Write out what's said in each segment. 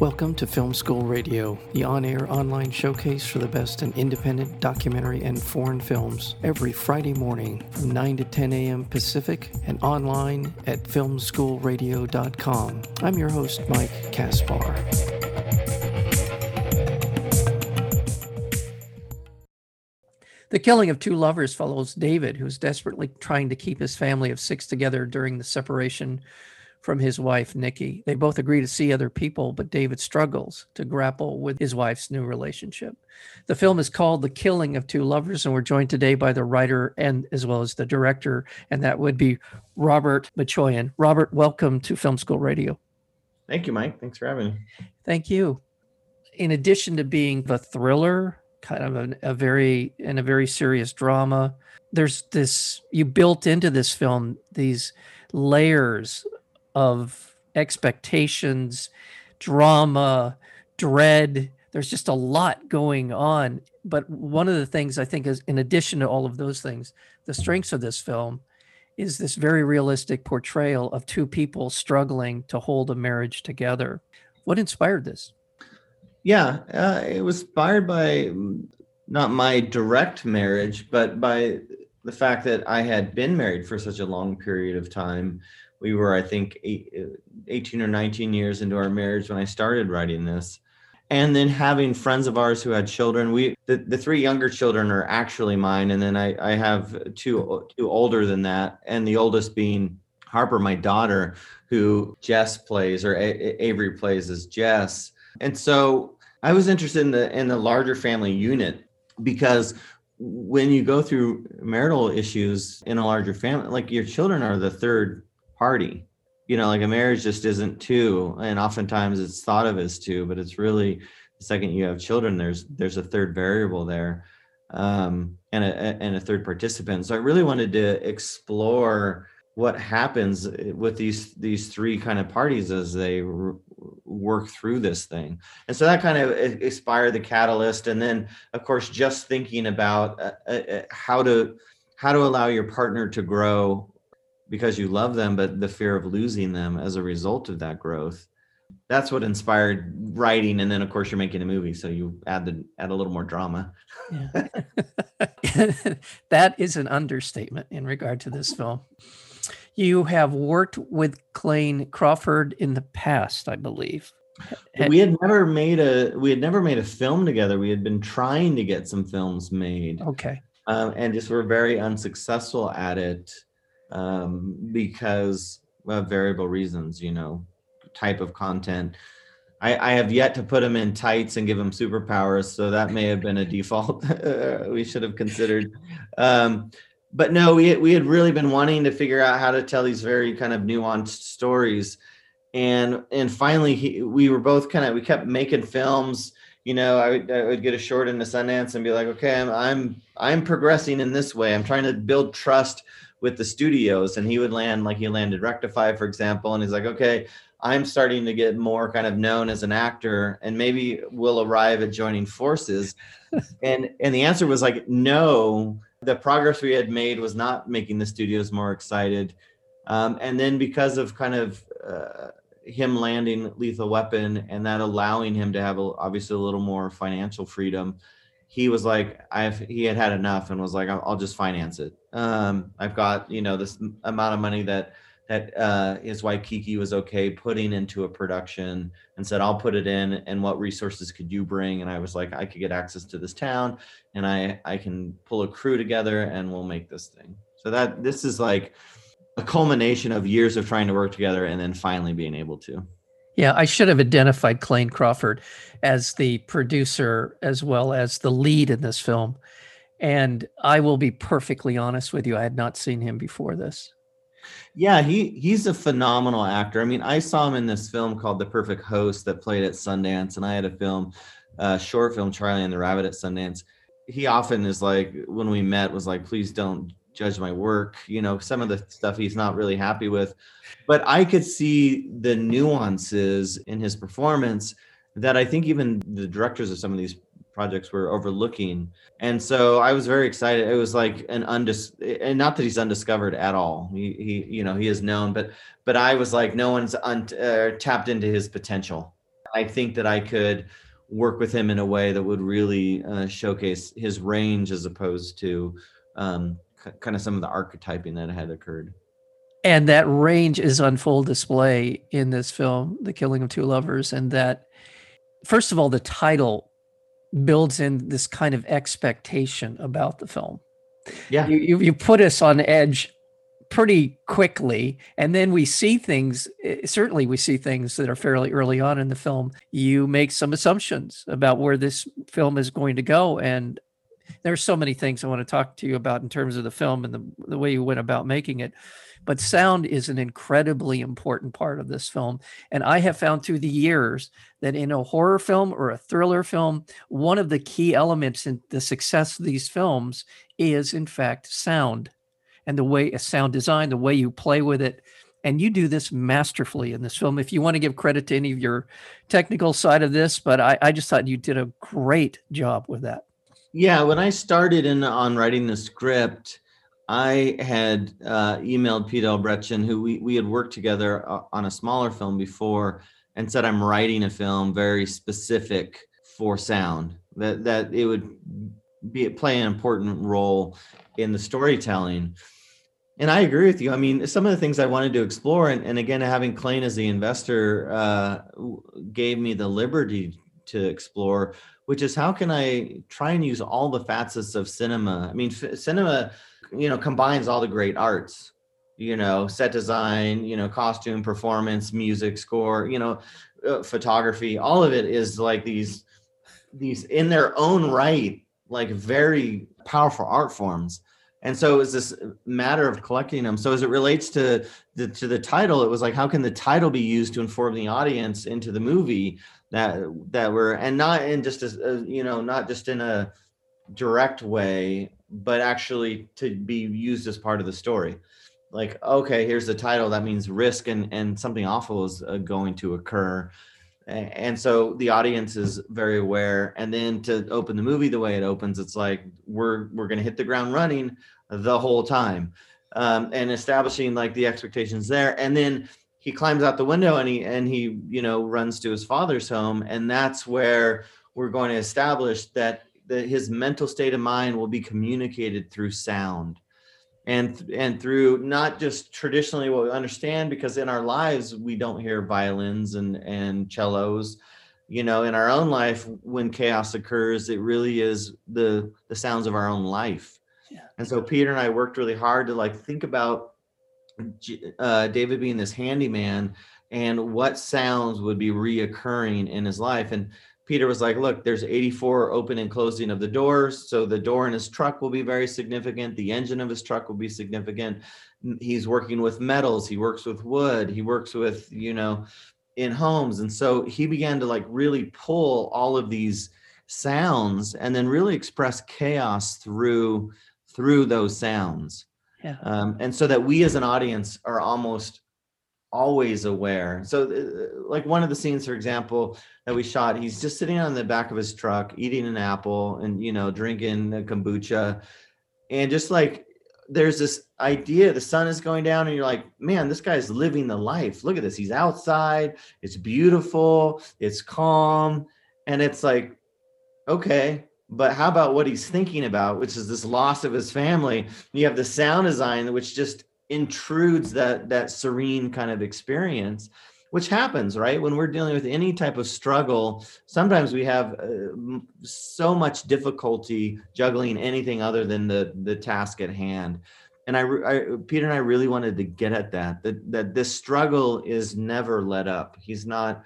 Welcome to Film School Radio, the on air online showcase for the best in independent documentary and foreign films, every Friday morning from 9 to 10 a.m. Pacific and online at filmschoolradio.com. I'm your host, Mike Kaspar. The killing of two lovers follows David, who's desperately trying to keep his family of six together during the separation from his wife, Nikki. They both agree to see other people, but David struggles to grapple with his wife's new relationship. The film is called The Killing of Two Lovers, and we're joined today by the writer and as well as the director, and that would be Robert Machoian. Robert, welcome to Film School Radio. Thank you, Mike. Thanks for having me. Thank you. In addition to being the thriller, kind of a, a very and a very serious drama, there's this you built into this film these layers of expectations, drama, dread. There's just a lot going on. But one of the things I think is, in addition to all of those things, the strengths of this film is this very realistic portrayal of two people struggling to hold a marriage together. What inspired this? Yeah, uh, it was inspired by mm, not my direct marriage, but by the fact that I had been married for such a long period of time we were i think eight, uh, 18 or 19 years into our marriage when i started writing this. And then having friends of ours who had children we the, the three younger children are actually mine and then i i have two two older than that and the oldest being harper my daughter who jess plays or a- avery plays as jess. And so i was interested in the in the larger family unit because when you go through marital issues in a larger family like your children are the third party. You know like a marriage just isn't two and oftentimes it's thought of as two but it's really the second you have children there's there's a third variable there um, and a and a third participant. So i really wanted to explore what happens with these these three kind of parties as they r- work through this thing. And so that kind of inspired the catalyst and then of course just thinking about uh, uh, how to how to allow your partner to grow because you love them, but the fear of losing them as a result of that growth. That's what inspired writing, and then of course you're making a movie, so you add the add a little more drama. Yeah. that is an understatement in regard to this film. You have worked with Clayne Crawford in the past, I believe. We had never made a we had never made a film together. We had been trying to get some films made. Okay. Um, and just were very unsuccessful at it um, because of variable reasons, you know, type of content. I, I have yet to put him in tights and give him superpowers, so that may have been a default we should have considered. Um, but no, we we had really been wanting to figure out how to tell these very kind of nuanced stories, and and finally he, we were both kind of we kept making films. You know, I would, I would get a short into Sundance and be like, okay, I'm I'm I'm progressing in this way. I'm trying to build trust with the studios and he would land like he landed rectify for example and he's like okay i'm starting to get more kind of known as an actor and maybe we'll arrive at joining forces. And and the answer was like no the progress we had made was not making the studios more excited. Um, and then because of kind of uh, him landing lethal weapon and that allowing him to have a, obviously a little more financial freedom he was like i've he had had enough and was like i'll, I'll just finance it um, i've got you know this amount of money that that uh, his wife kiki was okay putting into a production and said i'll put it in and what resources could you bring? And i was like i could get access to this town and i i can pull a crew together and we'll make this thing. So that this is like a culmination of years of trying to work together and then finally being able to. Yeah, I should have identified Clayne Crawford as the producer as well as the lead in this film. And I will be perfectly honest with you, I had not seen him before this. Yeah, he he's a phenomenal actor. I mean, I saw him in this film called The Perfect Host that played at Sundance, and I had a film, uh, short film Charlie and the Rabbit at Sundance. He often is like when we met was like, please don't judge my work. You know, some of the stuff he's not really happy with, but I could see the nuances in his performance that I think even the directors of some of these projects were overlooking. And so I was very excited. It was like an undis and not that he's undiscovered at all. He, he you know, he is known, but but I was like, no one's un- uh, tapped into his potential. I think that I could work with him in a way that would really uh, showcase his range as opposed to um, c- kind of some of the archetyping that had occurred. And that range is on full display in this film, The Killing of Two Lovers. And that, first of all, the title builds in this kind of expectation about the film. Yeah. You, you, you put us on edge pretty quickly and then we see things eh, certainly we see things that are fairly early on in the film you make some assumptions about where this film is going to go and there's so many things i want to talk to you about in terms of the film and the, the way you went about making it but sound is an incredibly important part of this film and i have found through the years that in a horror film or a thriller film one of the key elements in the success of these films is in fact sound and the way a sound design, the way you play with it. And you do this masterfully in this film. If you want to give credit to any of your technical side of this, but I, I just thought you did a great job with that. Yeah, when I started in on writing the script, I had uh, emailed Pete Albrechtsen, who we, we had worked together uh, on a smaller film before, and said I'm writing a film very specific for sound that that it would be play an important role in the storytelling and I agree with you. I mean, some of the things I wanted to explore, and, and again, having Clayne as the investor uh, gave me the liberty to explore, which is how can I try and use all the facets of cinema? I mean, f- cinema, you know, combines all the great arts, you know, set design, you know, costume, performance, music, score, you know, uh, photography. All of it is like these, these in their own right, like very powerful art forms and so it was this matter of collecting them so as it relates to the to the title it was like how can the title be used to inform the audience into the movie that that were and not in just a, a you know not just in a direct way but actually to be used as part of the story. Like okay here's the title. That means risk and and something awful is uh, going to occur. And so the audience is very aware. And then to open the movie the way it opens it's like we're we're going to hit the ground running the whole time. Um, and establishing like the expectations there. And then he climbs out the window and he and he you know runs to his father's home. And that's where we're going to establish that that his mental state of mind will be communicated through sound. And and through not just traditionally what we understand because in our lives we don't hear violins and and cellos. You know in our own life when chaos occurs it really is the the sounds of our own life. Yeah. and so peter and i worked really hard to like think about uh, david being this handyman and what sounds would be reoccurring in his life and Peter was like, look, there's 84 open and closing of the doors. So the door in his truck will be very significant. The engine of his truck will be significant. He's working with metals. He works with wood. He works with, you know, in homes. And so he began to like really pull all of these sounds and then really express chaos through through those sounds. Um, and so that we as an audience are almost always aware. So, uh, like one of the scenes, for example, that we shot, he's just sitting on the back of his truck, eating an apple, and you know, drinking a kombucha, and just like there's this idea, the sun is going down, and you're like, man, this guy's living the life. Look at this. He's outside. It's beautiful. It's calm, and it's like, okay. But how about what he's thinking about, which is this loss of his family? You have the sound design, which just intrudes that that serene kind of experience which happens right? When we're dealing with any type of struggle sometimes we have uh, so much difficulty juggling anything other than the the task at hand. And I, I, peter and i really wanted to get at that that that this struggle is never let up. He's not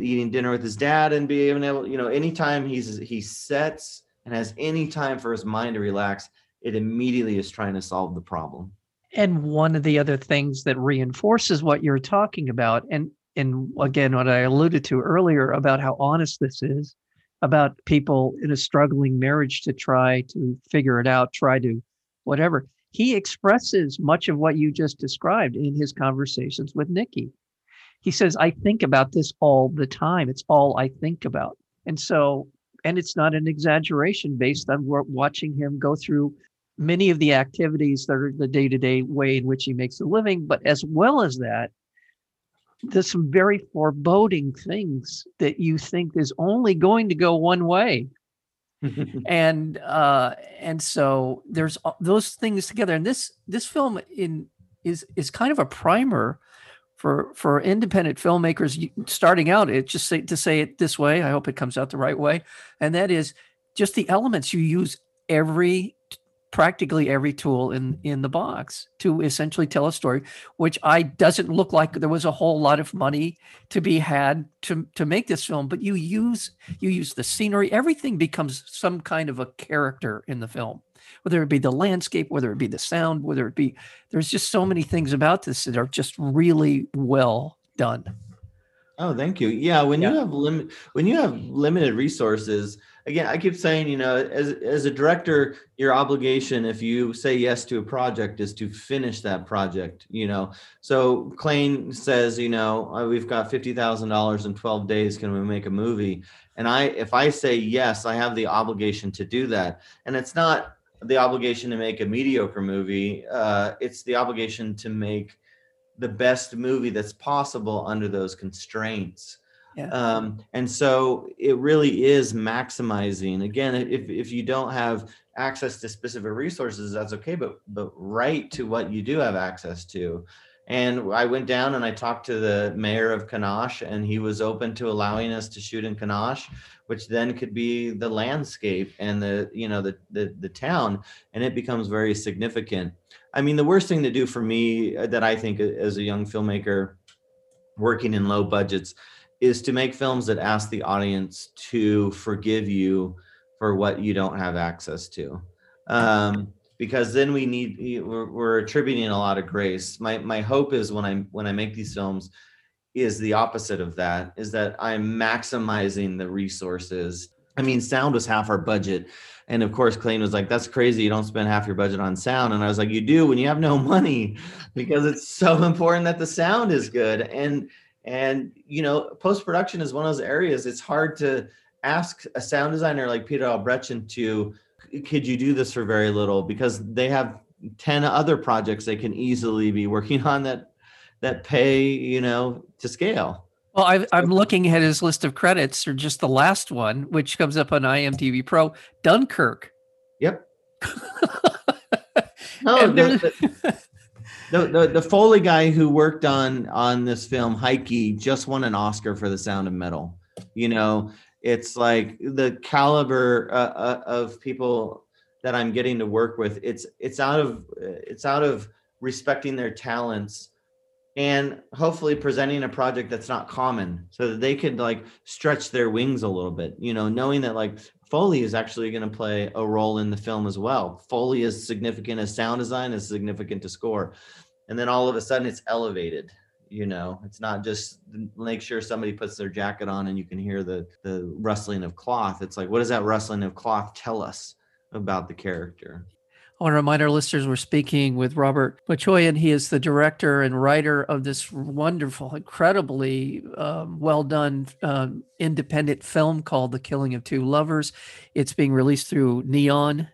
eating dinner with his dad and being able you know anytime he's he sets and has any time for his mind to relax it immediately is trying to solve the problem. And one of the other things that reinforces what you're talking about and and again what i alluded to earlier about how honest this is about people in a struggling marriage to try to figure it out try to whatever he expresses much of what you just described in his conversations with nikki he says i think about this all the time. It's all i think about. And so and it's not an exaggeration based on watching him go through many of the activities that are the day-to-day way in which he makes a living but as well as that there's some very foreboding things that you think is only going to go one way. And uh and so there's those things together. And this this film in is is kind of a primer for for independent filmmakers starting out it just say to say it this way i hope it comes out the right way and that is just the elements you use every practically every tool in in the box to essentially tell a story which i doesn't look like there was a whole lot of money to be had to to make this film but you use you use the scenery everything becomes some kind of a character in the film. Whether it be the landscape whether it be the sound whether it be there's just so many things about this that are just really well done. Oh thank you. Yeah when yeah. you have limit when you have limited resources again, I keep saying, you know, as as a director, your obligation, if you say yes to a project, is to finish that project. You know, so Clayne says, you know, oh, we've got fifty thousand dollars in twelve days. Can we make a movie? And I, if I say yes, I have the obligation to do that. And it's not the obligation to make a mediocre movie. Uh, it's the obligation to make the best movie that's possible under those constraints. Um, and so it really is maximizing. Again, if, if you don't have access to specific resources, that's okay, but but write to what you do have access to. And I went down and I talked to the mayor of Kanosh, and he was open to allowing us to shoot in Kanosh, which then could be the landscape and the you know the the, the town, and it becomes very significant. I mean, the worst thing to do for me uh, that I think as a young filmmaker working in low budgets is to make films that ask the audience to forgive you for what you don't have access to. Um, because then we need we're, we're, attributing a lot of grace. My my hope is when i when i make these films is the opposite of that is that i'm maximizing the resources. I mean sound was half our budget. And of course Clayne was like that's crazy. You don't spend half your budget on sound. And i was like you do when you have no money because it's so important that the sound is good. And and you know, post production is one of those areas. It's hard to ask a sound designer like Peter Albrechtsen to, could you do this for very little? Because they have ten other projects they can easily be working on that that pay you know to scale. Well, i am looking at his list of credits, or just the last one, which comes up on IMDb Pro, Dunkirk. Yep. no, the, the, the, the Foley guy who worked on on this film, Heikki, just won an Oscar for The Sound of Metal. You know, it's like the caliber uh, uh, of people that I'm getting to work with. It's it's out of it's out of respecting their talents and hopefully presenting a project that's not common so that they could like stretch their wings a little bit you know knowing that like foley is actually going to play a role in the film as well. Foley is significant as sound design is significant to score. And then all of a sudden it's elevated you know? It's not just make sure somebody puts their jacket on and you can hear the the rustling of cloth. It's like what does that rustling of cloth tell us about the character I want to remind our listeners we're speaking with Robert Machoian. He is the director and writer of this wonderful, incredibly um, well done um, independent film called The Killing of Two Lovers. It's being released through Neon,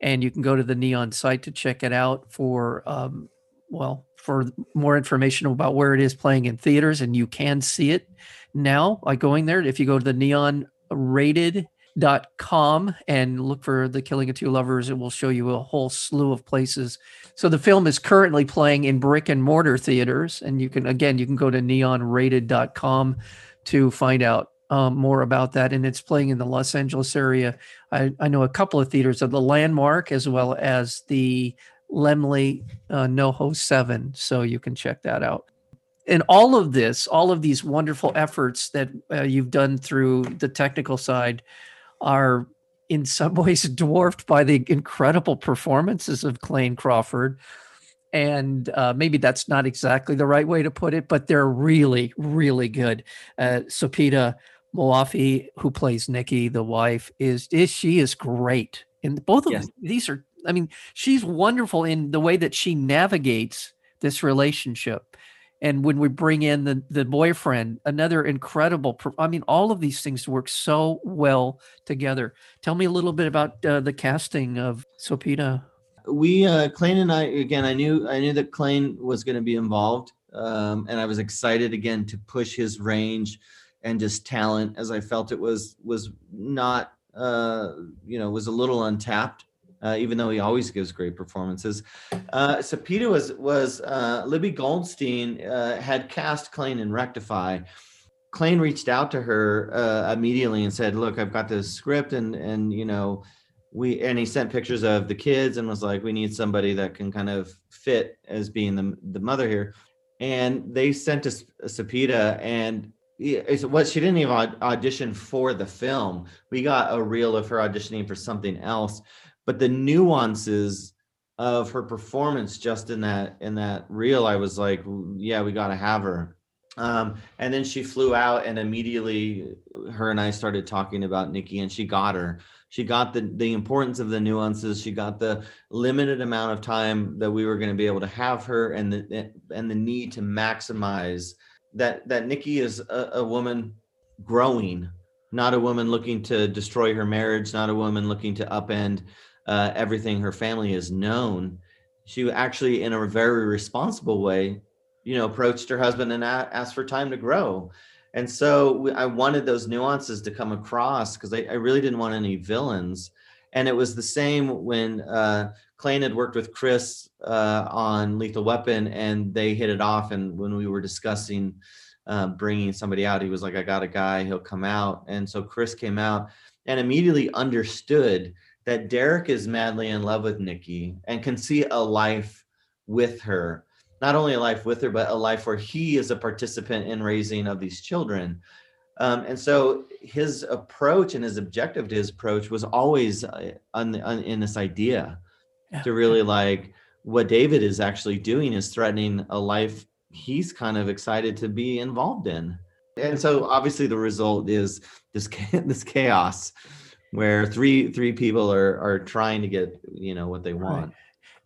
and you can go to the Neon site to check it out for, um, well, for more information about where it is playing in theaters. And you can see it now by going there. If you go to the Neon rated dot com and look for the killing of two lovers. It will show you a whole slew of places. So the film is currently playing in brick and mortar theaters and you can again you can go to neonrated.com to find out um, more about that and it's playing in the los angeles area. I, I know a couple of theaters of the landmark as well as the Laemmle uh, noho 7 so you can check that out. And all of this all of these wonderful efforts that uh, you've done through the technical side are in some ways dwarfed by the incredible performances of Clayne Crawford. And uh, maybe that's not exactly the right way to put it, but they're really, really good. Uh, Sepideh Moafi, who plays Nikki, the wife, is is she is great. And both of yes. these are, I mean, she's wonderful in the way that she navigates this relationship and when we bring in the the boyfriend another incredible i mean all of these things work so well together tell me a little bit about uh, the casting of Sepideh we uh Clayne and I again I knew I knew that Clayne was going to be involved um, and I was excited again to push his range and just talent, as I felt it was was not uh, you know was a little untapped. Uh, even though he always gives great performances, uh, Sepideh was was uh, Libby Goldstein uh, had cast Clayne in Rectify, Clayne reached out to her uh, immediately and said, "Look, I've got this script, and and you know, we and he sent pictures of the kids and was like, we need somebody that can kind of fit as being the the mother here." And they sent us Sepideh, and it's what she didn't even audition for the film. We got a reel of her auditioning for something else, but the nuances of her performance just in that in that reel, I was like, yeah, we got to have her um, and then she flew out, and immediately her and I started talking about Nikki, and she got her. She got the the importance of the nuances. She got the limited amount of time that we were going to be able to have her, and the and the need to maximize that. That Nikki is a, a woman growing, not a woman looking to destroy her marriage, not a woman looking to upend uh, everything her family has known. She actually, in a very responsible way, you know approached her husband and asked for time to grow and so i wanted those nuances to come across because I, I, really didn't want any villains and it was the same when uh, Clayne had worked with Chris uh, on Lethal Weapon, and they hit it off. And when we were discussing uh, bringing somebody out, he was like, "I got a guy; he'll come out." And so Chris came out and immediately understood that Derek is madly in love with Nikki and can see a life with her not only a life with her, but a life where he is a participant in raising of these children. Um, and so his approach and his objective to his approach was always uh, on, on, in this idea yeah. to really like what David is actually doing is threatening a life he's kind of excited to be involved in. And so obviously the result is this this chaos where three three people are are trying to get you know what they want. Right.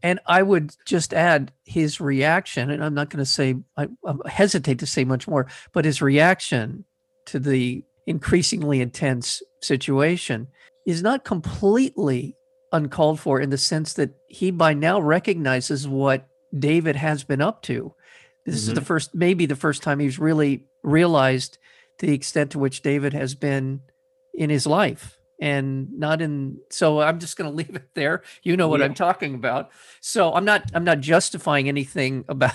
And I would just add his reaction, and I'm not going to say, I, I, hesitate to say much more, but his reaction to the increasingly intense situation is not completely uncalled for in the sense that he by now recognizes what David has been up to. This mm-hmm. is the mm-hmm. first, maybe the first time he's really realized the extent to which David has been in his life and not in so i'm just going to leave it there you know what yeah. i'm talking about so i'm not i'm not justifying anything about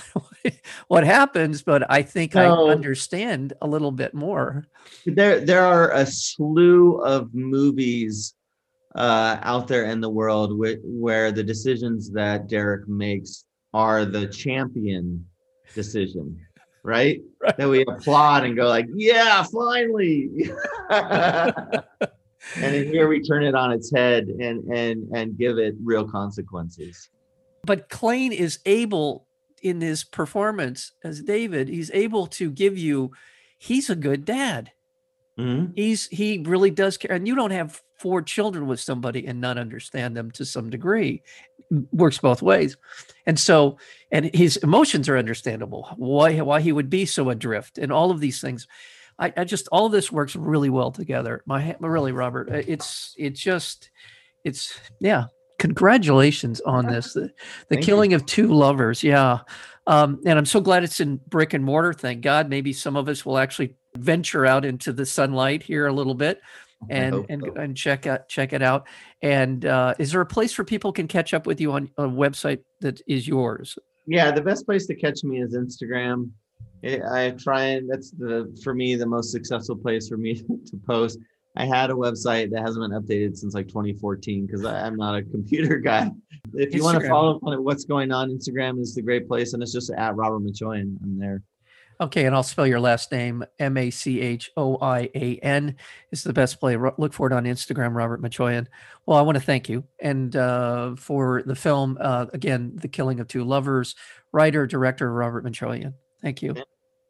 what happens but i think no. i understand a little bit more there there are a slew of movies uh, out there in the world wh- where the decisions that derek makes are the champion decision right, right. that we applaud and go like yeah finally and here we turn it on its head and and and give it real consequences but Clayne is able in his performance as David, he's able to give you he's a good dad. Mm-hmm. He's he really does care. And you don't have four children with somebody and not understand them to some degree. Works both ways. And so and his emotions are understandable. Why why he would be so adrift and all of these things. I, I just all of this works really well together. My really, Robert, uh, it's it's just it's yeah. Congratulations on this, the, the killing you. of two lovers. Yeah, um, and I'm so glad it's in brick and mortar. Thank God. Maybe some of us will actually venture out into the sunlight here a little bit and and so. and check out check it out. And uh, is there a place where people can catch up with you on a website that is yours? Yeah, the best place to catch me is Instagram. I try and that's the for me the most successful place for me to post. I had a website that hasn't been updated since like 2014 because I'm not a computer guy. If you Instagram. want to follow what's going on, Instagram is the great place, and it's just at Robert Machoian. I'm there. Okay, and I'll spell your last name M A C H O I A N is the best play. Look for it on Instagram, Robert Machoian. Well, I want to thank you and uh, for the film uh, again, The Killing of Two Lovers, writer director Robert Machoian. Thank you.